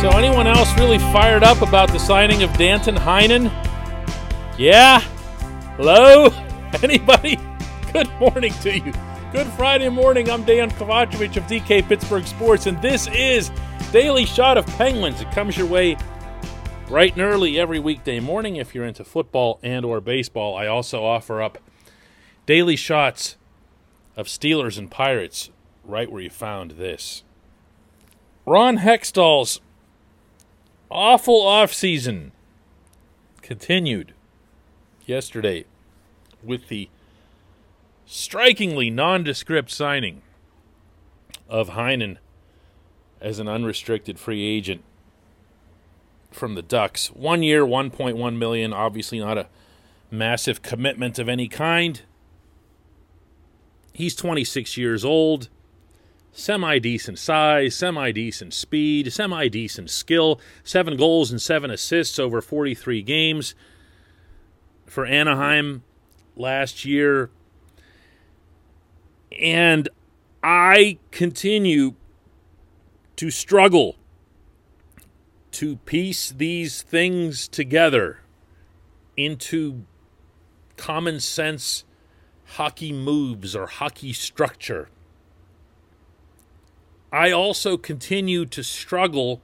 So, anyone else really fired up about the signing of Danton Heinen? Yeah? Hello? Anybody? Good morning to you. Good Friday morning. I'm Dan Kovacevic of DK Pittsburgh Sports, and this is Daily Shot of Penguins. It comes your way bright and early every weekday morning if you're into football and or baseball. I also offer up daily shots of Steelers and Pirates right where you found this. Ron Hextall's awful offseason continued yesterday with the strikingly nondescript signing of Heinen as an unrestricted free agent from the Ducks. One year, 1.1 million, obviously not a massive commitment of any kind. He's 26 years old semi decent size, semi decent speed, semi decent skill, seven goals and seven assists over 43 games for Anaheim last year. And I continue to struggle to piece these things together into common sense hockey moves or hockey structure. I also continue to struggle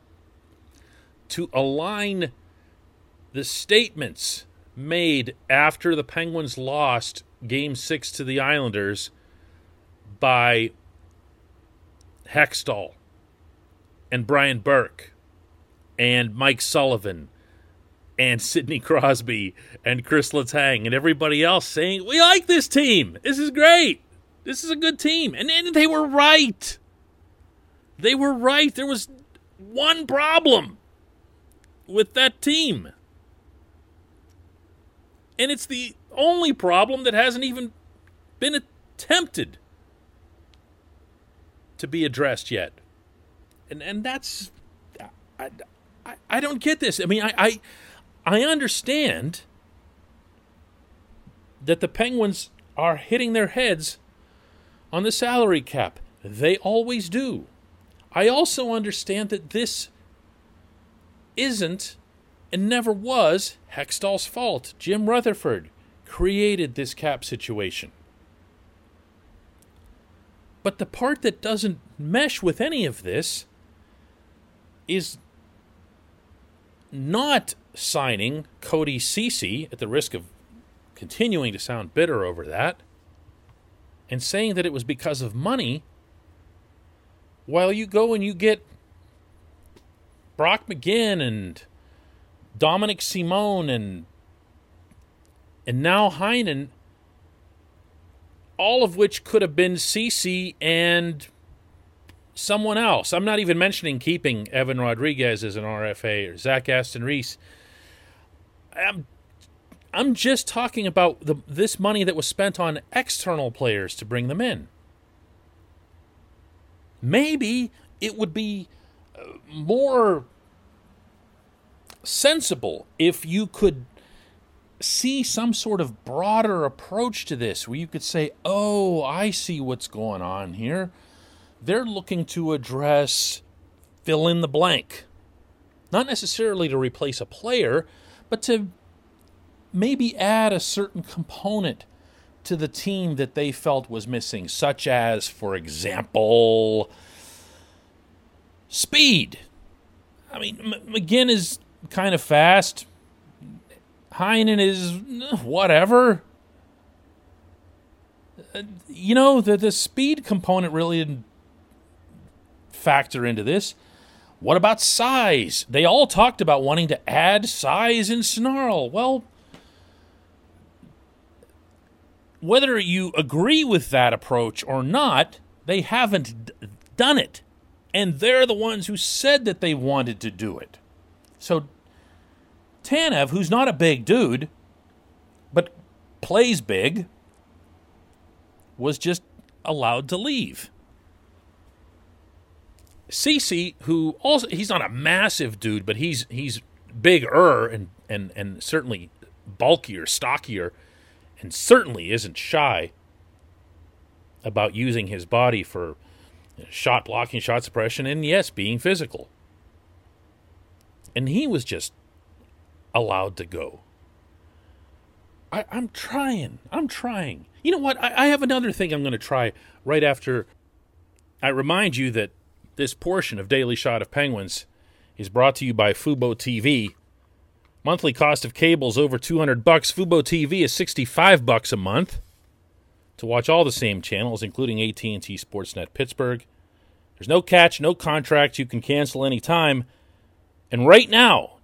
to align the statements made after the Penguins lost game six to the Islanders by Hextall and Brian Burke and Mike Sullivan and Sidney Crosby and Chris Letang and everybody else saying, We like this team. This is great. This is a good team. And, and they were right. They were right. There was one problem with that team. And it's the only problem that hasn't even been attempted to be addressed yet. And and that's I, I, I don't get this. I mean I, I I understand that the Penguins are hitting their heads on the salary cap. They always do. I also understand that this isn't and never was Hextall's fault. Jim Rutherford created this cap situation. But the part that doesn't mesh with any of this is not signing Cody Ceci at the risk of continuing to sound bitter over that and saying that it was because of money while you go and you get Brock McGinn and Dominik Simon and and now Heinen, all of which could have been Ceci and someone else. I'm not even mentioning keeping Evan Rodrigues as an RFA or Zach Aston Reese. I'm I'm just talking about the this money that was spent on external players to bring them in maybe it would be uh, more sensible if you could see some sort of broader approach to this where you could say, oh, I see what's going on here. They're looking to address fill in the blank. Not necessarily to replace a player, but to maybe add a certain component to the team that they felt was missing, such as, for example, speed. I mean, M- McGinn is kind of fast. Heinen is whatever. Uh, you know, the, the speed component really didn't factor into this. What about size? They all talked about wanting to add size and snarl. Well, whether you agree with that approach or not, they haven't d- done it. And they're the ones who said that they wanted to do it. So Tanev, who's not a big dude, but plays big, was just allowed to leave. Ceci, who also he's not a massive dude, but he's he's bigger and and and certainly bulkier, stockier, and certainly isn't shy about using his body for shot blocking, shot suppression, and yes, being physical. And he was just allowed to go. I, am trying. I'm trying. You know what? I, I have another thing I'm going to try right after I remind you that this portion of Daily Shot of Penguins is brought to you by Fubo TV. Monthly cost of cable is over 200 bucks. Fubo TV is 65 bucks a month to watch all the same channels, including AT&T Sportsnet Pittsburgh. There's no catch, no contract. You can cancel anytime. And right now,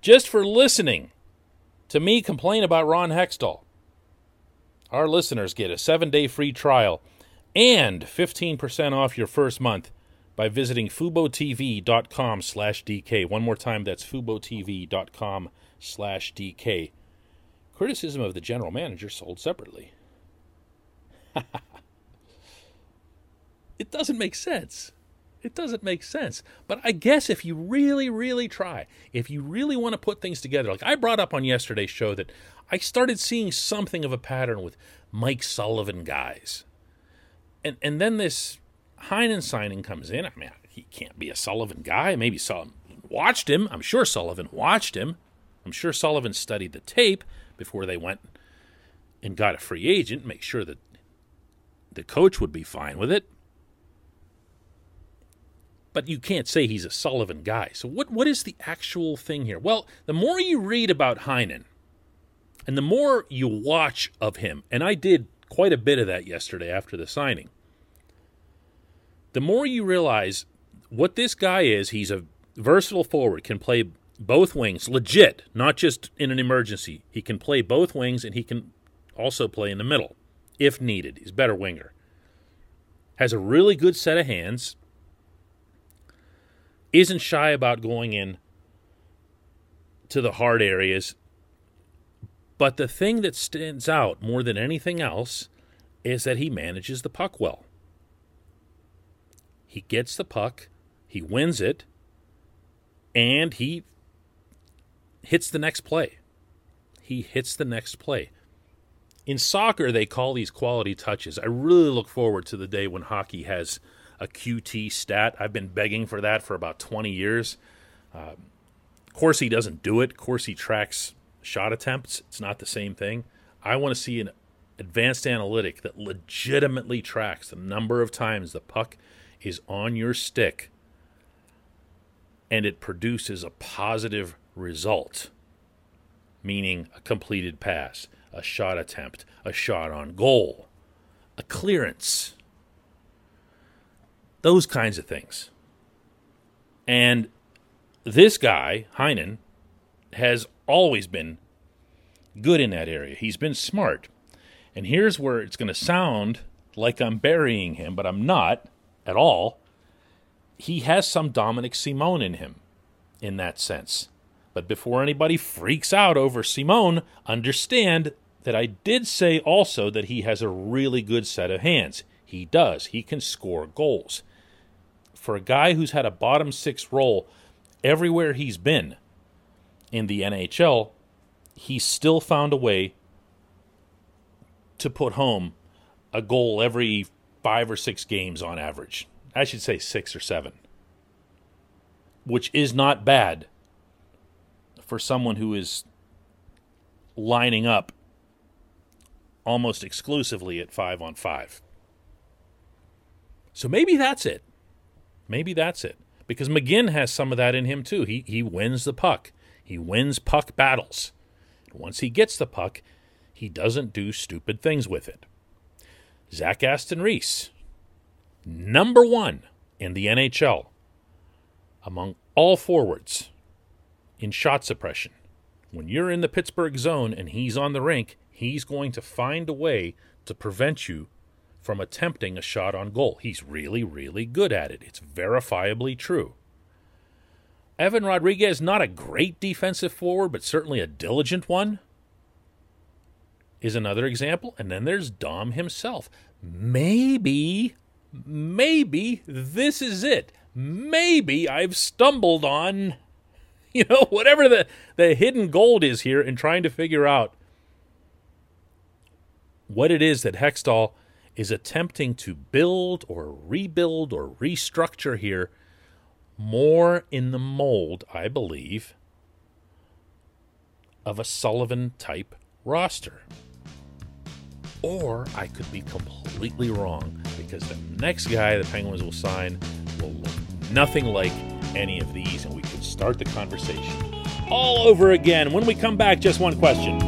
just for listening to me complain about Ron Hextall, our listeners get a seven-day free trial and 15% off your first month by visiting FuboTV.com slash DK. One more time, that's FuboTV.com slash DK. Criticism of the general manager sold separately. it doesn't make sense. It doesn't make sense. But I guess if you really, really try, if you really want to put things together, like I brought up on yesterday's show that I started seeing something of a pattern with Mike Sullivan guys and and then this Heinen signing comes in. I mean, he can't be a Sullivan guy. Maybe Sullivan watched him. I'm sure Sullivan watched him. I'm sure Sullivan studied the tape before they went and got a free agent. Make sure that the coach would be fine with it. But you can't say he's a Sullivan guy. So what what is the actual thing here? Well, the more you read about Heinen, and the more you watch of him, and I did quite a bit of that yesterday after the signing. The more you realize what this guy is, he's a versatile forward, can play both wings, legit, not just in an emergency. He can play both wings and he can also play in the middle if needed. He's a better winger. Has a really good set of hands. Isn't shy about going in to the hard areas but the thing that stands out more than anything else is that he manages the puck well. He gets the puck, he wins it, and he hits the next play. He hits the next play. In soccer, they call these quality touches. I really look forward to the day when hockey has a QT stat. I've been begging for that for about 20 years. Uh, Corsi doesn't do it. Corsi tracks shot attempts. It's not the same thing. I want to see an advanced analytic that legitimately tracks the number of times the puck is on your stick and it produces a positive result, meaning a completed pass, a shot attempt, a shot on goal, a clearance, those kinds of things. And this guy, Heinen, has always been good in that area. He's been smart. And here's where it's going to sound like I'm burying him, but I'm not at all. He has some Dominik Simon in him in that sense. But before anybody freaks out over Simone, understand that I did say also that he has a really good set of hands. He does. He can score goals. For a guy who's had a bottom six role everywhere he's been, in the NHL, he still found a way to put home a goal every five or six games on average. I should say six or seven, which is not bad for someone who is lining up almost exclusively at five on five. So maybe that's it. Maybe that's it. Because McGinn has some of that in him too. He he wins the puck. He wins puck battles. And Once he gets the puck, he doesn't do stupid things with it. Zach Aston Reese, number one in the NHL among all forwards in shot suppression. When you're in the Pittsburgh zone and he's on the rink, he's going to find a way to prevent you from attempting a shot on goal. He's really, really good at it. It's verifiably true. Evan Rodrigues, not a great defensive forward, but certainly a diligent one, is another example. And then there's Dom himself. Maybe, maybe this is it. Maybe I've stumbled on, you know, whatever the, the hidden gold is here in trying to figure out what it is that Hextall is attempting to build or rebuild or restructure here more in the mold, I believe, of a Sullivan type roster. Or I could be completely wrong because the next guy the Penguins will sign will look nothing like any of these, and we could start the conversation all over again. When we come back, just one question.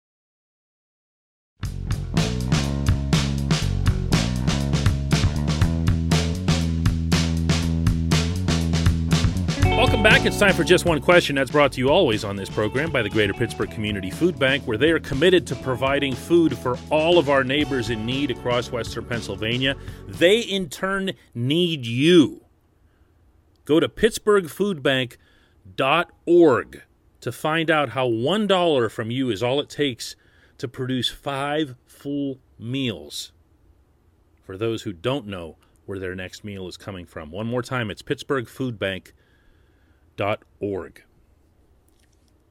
Welcome back. It's time for Just One Question. That's brought to you always on this program by the Greater Pittsburgh Community Food Bank, where they are committed to providing food for all of our neighbors in need across Western Pennsylvania. They, in turn, need you. Go to pittsburghfoodbank.org to find out how $1 from you is all it takes to produce five full meals for those who don't know where their next meal is coming from. One more time, it's pittsburghfoodbank.org org.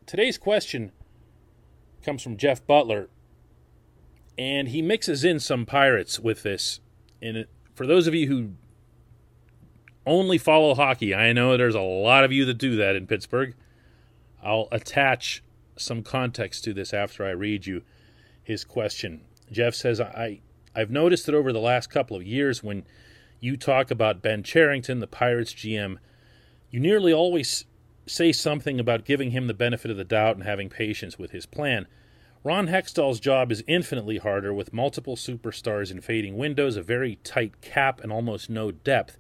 Today's question comes from Jeff Butler, and he mixes in some pirates with this. And for those of you who only follow hockey, I know there's a lot of you that do that in Pittsburgh. I'll attach some context to this after I read you his question. Jeff says, I, I've noticed that over the last couple of years, when you talk about Ben Cherington, the Pirates GM, you nearly always say something about giving him the benefit of the doubt and having patience with his plan. Ron Hextall's job is infinitely harder with multiple superstars in fading windows, a very tight cap, and almost no depth.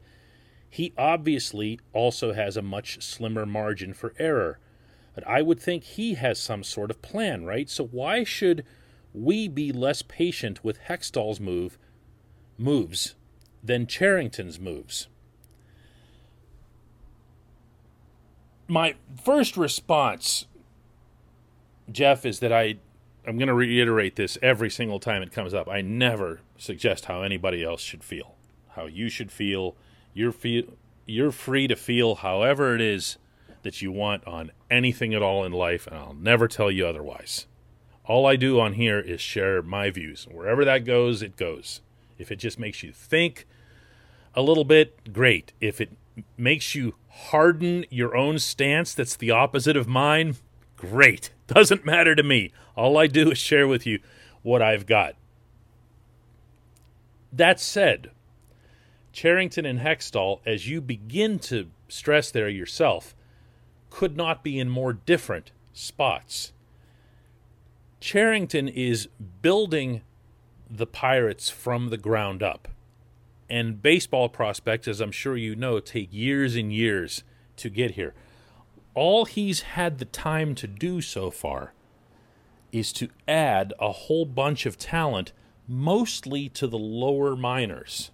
He obviously also has a much slimmer margin for error. But I would think he has some sort of plan, right? So why should we be less patient with Hextall's move moves than Cherington's moves? My first response, Jeff, is that I I'm going to reiterate this every single time it comes up. I never suggest how anybody else should feel, how you should feel. You're feel you're free to feel however it is that you want on anything at all in life, and I'll never tell you otherwise. All I do on here is share my views. Wherever that goes, it goes. If it just makes you think a little bit, great. If it makes you harden your own stance that's the opposite of mine, great. Doesn't matter to me. All I do is share with you what I've got. That said, Cherington and Hextall, as you begin to stress there yourself, could not be in more different spots. Cherington is building the Pirates from the ground up. And baseball prospects, as I'm sure you know, take years and years to get here. All he's had the time to do so far is to add a whole bunch of talent, mostly to the lower minors.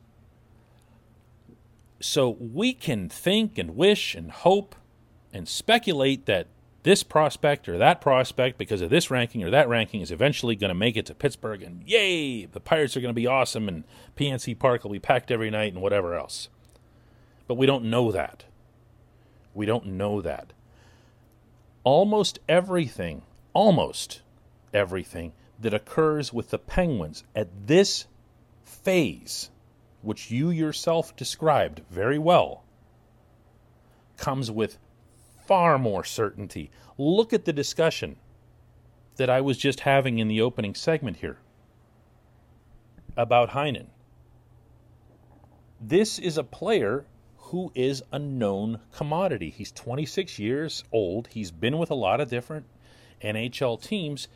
So we can think and wish and hope and speculate that this prospect or that prospect, because of this ranking or that ranking, is eventually going to make it to Pittsburgh, and yay, the Pirates are going to be awesome, and PNC Park will be packed every night, and whatever else. But we don't know that. We don't know that. Almost everything, almost everything that occurs with the Penguins at this phase, which you yourself described very well, comes with far more certainty. Look at the discussion that I was just having in the opening segment here about Heinen. This is a player who is a known commodity. He's 26 years old. He's been with a lot of different NHL teams.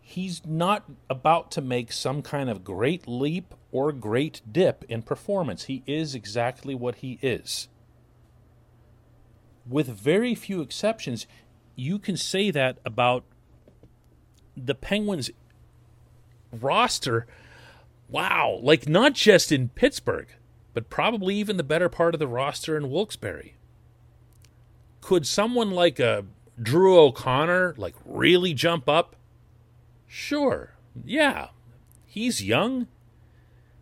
He's not about to make some kind of great leap or great dip in performance. He is exactly what he is with very few exceptions, you can say that about the Penguins roster. Wow, like not just in Pittsburgh, but probably even the better part of the roster in Wilkes-Barre. Could someone like a Drew O'Connor like really jump up? Sure. Yeah. He's young.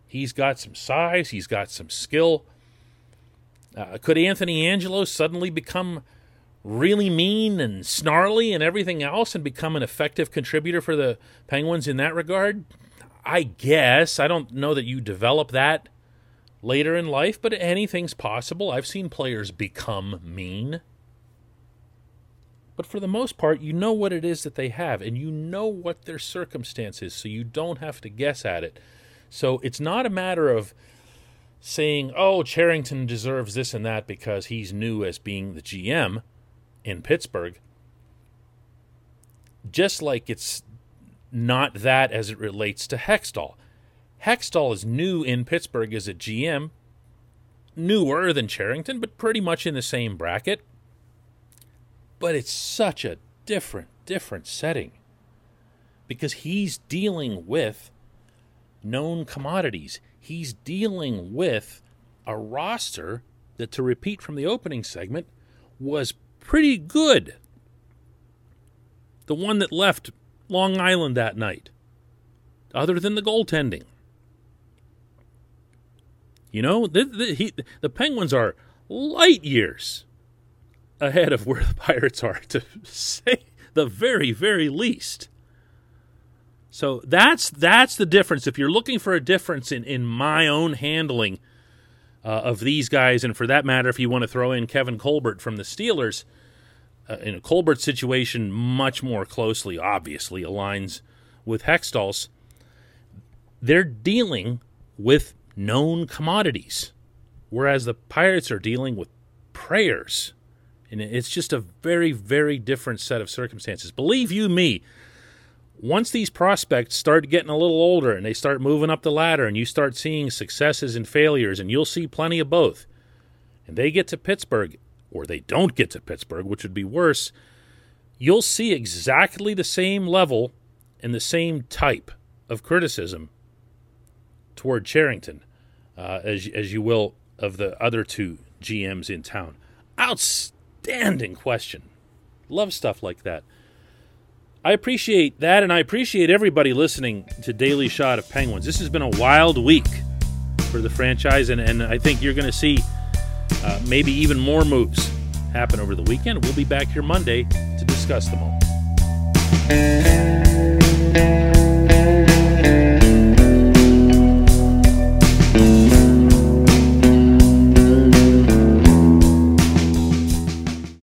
He's got some size, he's got some skill. Uh, could Anthony Angello suddenly become really mean and snarly and everything else and become an effective contributor for the Penguins in that regard? I guess. I don't know that you develop that later in life, but anything's possible. I've seen players become mean. But for the most part, you know what it is that they have, and you know what their circumstance is, so you don't have to guess at it. So it's not a matter of saying, oh, Cherington deserves this and that because he's new as being the GM in Pittsburgh, just like it's not that as it relates to Hextall. Hextall is new in Pittsburgh as a GM, newer than Cherington, but pretty much in the same bracket. But it's such a different, different setting because he's dealing with known commodities he's dealing with a roster that, to repeat from the opening segment, was pretty good. The one that left Long Island that night, other than the goaltending. You know, the, the, he, the Penguins are light years ahead of where the Pirates are, to say the very, very least. So that's that's the difference. If you're looking for a difference in, in my own handling uh, of these guys, and for that matter, if you want to throw in Kevin Colbert from the Steelers, uh, in a Colbert situation, much more closely, obviously, aligns with Hextall's. They're dealing with known commodities, whereas the Pirates are dealing with prayers. And it's just a very, very different set of circumstances. Believe you me, once these prospects start getting a little older and they start moving up the ladder and you start seeing successes and failures and you'll see plenty of both and they get to Pittsburgh or they don't get to Pittsburgh which would be worse you'll see exactly the same level and the same type of criticism toward Cherington uh, as, as you will of the other two GMs in town. Outstanding question. Love stuff like that I appreciate that, and I appreciate everybody listening to Daily Shot of Penguins. This has been a wild week for the franchise, and, and I think you're going to see uh, maybe even more moves happen over the weekend. We'll be back here Monday to discuss them all.